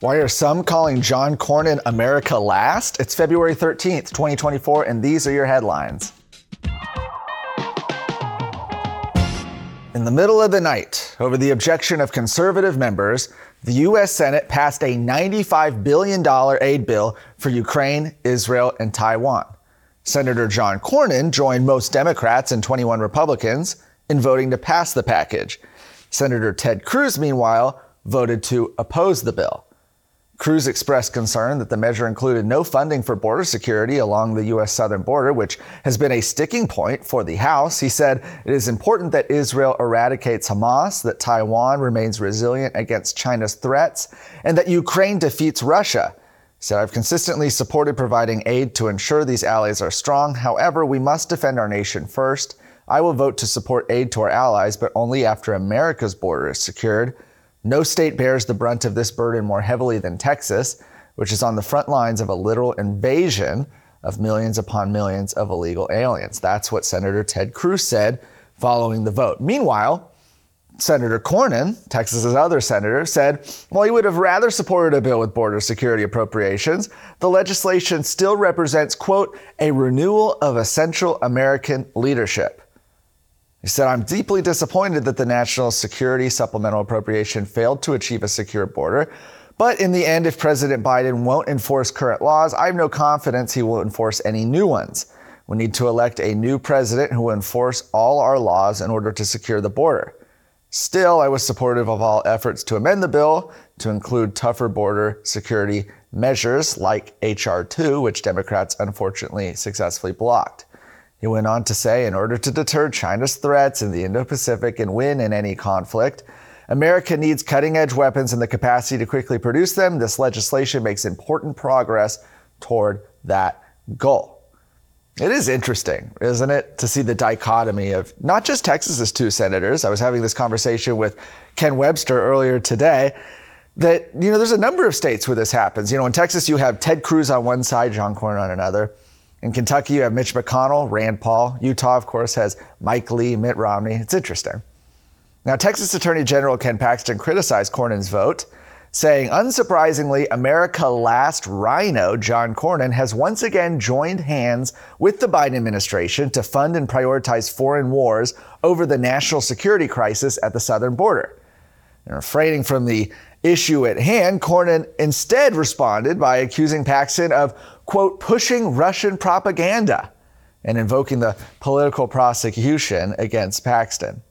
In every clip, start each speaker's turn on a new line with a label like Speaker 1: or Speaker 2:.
Speaker 1: Why are some calling John Cornyn America last? It's February 13th, 2024, and these are your headlines. In the middle of the night, over the objection of conservative members, the U.S. Senate passed a $95 billion aid bill for Ukraine, Israel, and Taiwan. Senator John Cornyn joined most Democrats and 21 Republicans in voting to pass the package. Senator Ted Cruz, meanwhile, voted to oppose the bill. Cruz expressed concern that the measure included no funding for border security along the U.S. southern border, which has been a sticking point for the House. He said it is important that Israel eradicates Hamas, that Taiwan remains resilient against China's threats, and that Ukraine defeats Russia. He said, I've consistently supported providing aid to ensure these allies are strong. However, we must defend our nation first. I will vote to support aid to our allies, but only after America's border is secured. No state bears the brunt of this burden more heavily than Texas, which is on the front lines of a literal invasion of millions upon millions of illegal aliens. That's what Senator Ted Cruz said following the vote. Meanwhile, Senator Cornyn, Texas's other senator, said while he would have rather supported a bill with border security appropriations, the legislation still represents, quote, a renewal of essential American leadership. He said, I'm deeply disappointed that the National Security Supplemental Appropriation failed to achieve a secure border. But in the end, if President Biden won't enforce current laws, I have no confidence he will enforce any new ones. We need to elect a new president who will enforce all our laws in order to secure the border. Still, I was supportive of all efforts to amend the bill to include tougher border security measures like H.R. 2, which Democrats unfortunately successfully blocked. He went on to say in order to deter China's threats in the Indo Pacific and win in any conflict, America needs cutting edge weapons and the capacity to quickly produce them. This legislation makes important progress toward that goal. It is interesting, isn't it, to see the dichotomy of not just Texas's two senators. I was having this conversation with Ken Webster earlier today that, you know, there's a number of states where this happens. You know, in Texas, you have Ted Cruz on one side, John Cornyn on another. In Kentucky, you have Mitch McConnell, Rand Paul. Utah, of course, has Mike Lee, Mitt Romney. It's interesting. Now, Texas Attorney General Ken Paxton criticized Cornyn's vote, saying, unsurprisingly, America last RINO John Cornyn has once again joined hands with the Biden administration to fund and prioritize foreign wars over the national security crisis at the southern border. And refraining from the issue at hand, Cornyn instead responded by accusing Paxton of quote, pushing Russian propaganda and invoking the political prosecution against Paxton.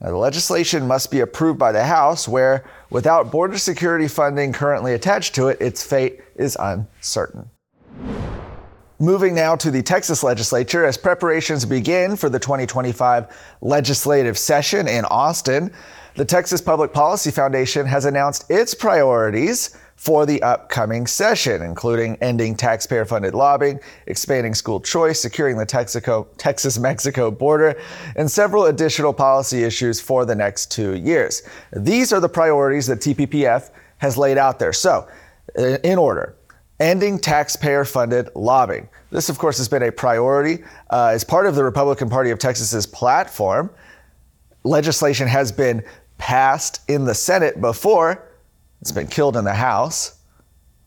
Speaker 1: Now, the legislation must be approved by the House, where, without border security funding currently attached to it, its fate is uncertain. Moving now to the Texas legislature as preparations begin for the 2025 legislative session in Austin, the Texas Public Policy Foundation has announced its priorities for the upcoming session, including ending taxpayer funded lobbying, expanding school choice, securing the Texas Mexico border, and several additional policy issues for the next two years. These are the priorities that TPPF has laid out there. So, in order, ending taxpayer funded lobbying. This, of course, has been a priority uh, as part of the Republican Party of Texas's platform. Legislation has been passed in the Senate before it's been killed in the House.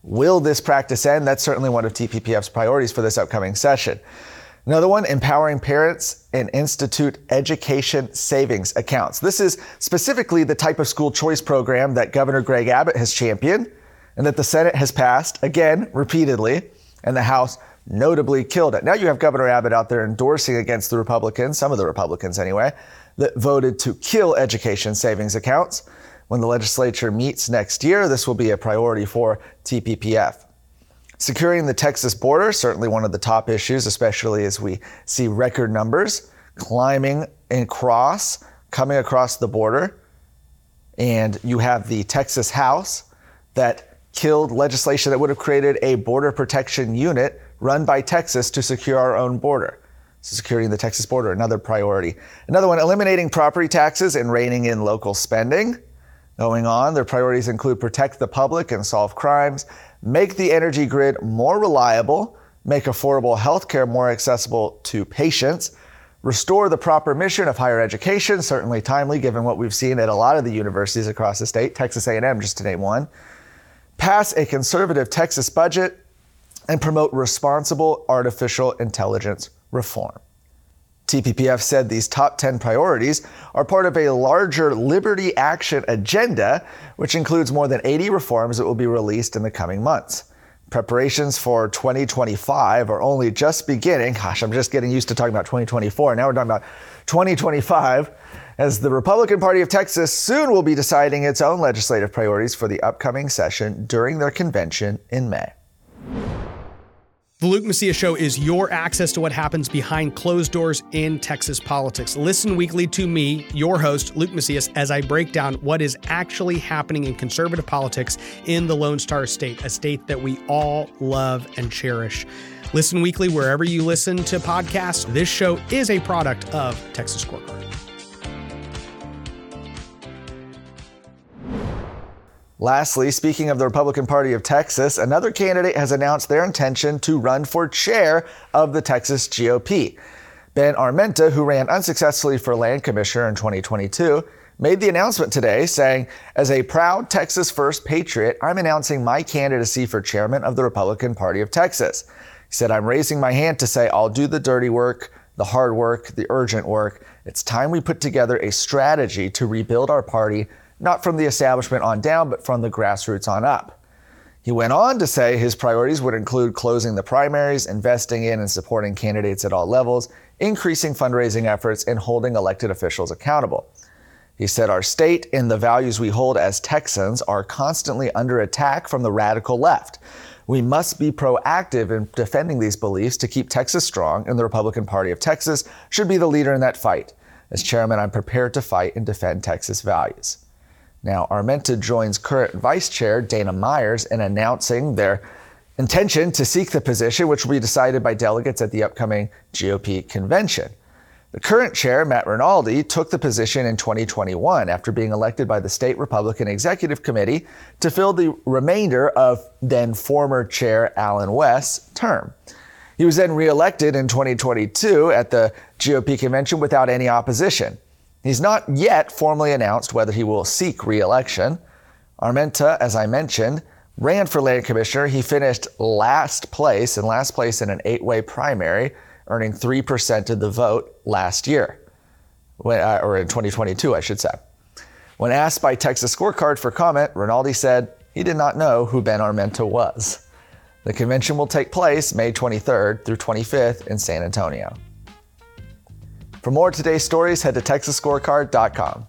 Speaker 1: Will this practice end? That's certainly one of TPPF's priorities for this upcoming session. Another one, empowering parents and institute education savings accounts. This is specifically the type of school choice program that Governor Greg Abbott has championed and that the Senate has passed, again, repeatedly, and the House notably killed it. Now you have Governor Abbott out there endorsing against the Republicans, some of the Republicans anyway, that voted to kill education savings accounts. When the legislature meets next year, this will be a priority for TPPF. Securing the Texas border, certainly one of the top issues, especially as we see record numbers climbing across, coming across the border. And you have the Texas House that killed legislation that would have created a border protection unit run by Texas to secure our own border. So securing the Texas border, another priority. Another one, eliminating property taxes and reining in local spending going on. Their priorities include protect the public and solve crimes, make the energy grid more reliable, make affordable health care more accessible to patients, restore the proper mission of higher education, certainly timely given what we've seen at a lot of the universities across the state, Texas A&M just to name one. pass a conservative Texas budget, and promote responsible artificial intelligence reform. TPPF said these top 10 priorities are part of a larger Liberty Action agenda, which includes more than 80 reforms that will be released in the coming months. Preparations for 2025 are only just beginning. Gosh, I'm just getting used to talking about 2024. Now we're talking about 2025, as the Republican Party of Texas soon will be deciding its own legislative priorities for the upcoming session during their convention in May.
Speaker 2: The Luke Macias Show is your access to what happens behind closed doors in Texas politics. Listen weekly to me, your host, Luke Macias, as I break down what is actually happening in conservative politics in the Lone Star State, a state that we all love and cherish. Listen weekly wherever you listen to podcasts. This show is a product of Texas Scorecard.
Speaker 1: Lastly, speaking of the Republican Party of Texas, another candidate has announced their intention to run for chair of the Texas GOP. Ben Armenta, who ran unsuccessfully for land commissioner in 2022, made the announcement today saying, As a proud Texas First patriot, I'm announcing my candidacy for chairman of the Republican Party of Texas. He said, I'm raising my hand to say I'll do the dirty work, the hard work, the urgent work. It's time we put together a strategy to rebuild our party not from the establishment on down, but from the grassroots on up. He went on to say his priorities would include closing the primaries, investing in and supporting candidates at all levels, increasing fundraising efforts, and holding elected officials accountable. He said our state and the values we hold as Texans are constantly under attack from the radical left. We must be proactive in defending these beliefs to keep Texas strong, and the Republican Party of Texas should be the leader in that fight. As chairman, I'm prepared to fight and defend Texas values. Now, Armenta joins current Vice Chair Dana Myers in announcing their intention to seek the position, which will be decided by delegates at the upcoming GOP convention. The current chair, Matt Rinaldi, took the position in 2021 after being elected by the state Republican Executive Committee to fill the remainder of then former chair Allen West's term. He was then reelected in 2022 at the GOP convention without any opposition. He's not yet formally announced whether he will seek re election. Armenta, as I mentioned, ran for land commissioner. He finished last place and last place in an eight way primary, earning 3% of the vote last year, uh, or in 2022, I should say. When asked by Texas Scorecard for comment, Rinaldi said he did not know who Ben Armenta was. The convention will take place May 23rd through 25th in San Antonio. For more today's stories, head to TexasScorecard.com.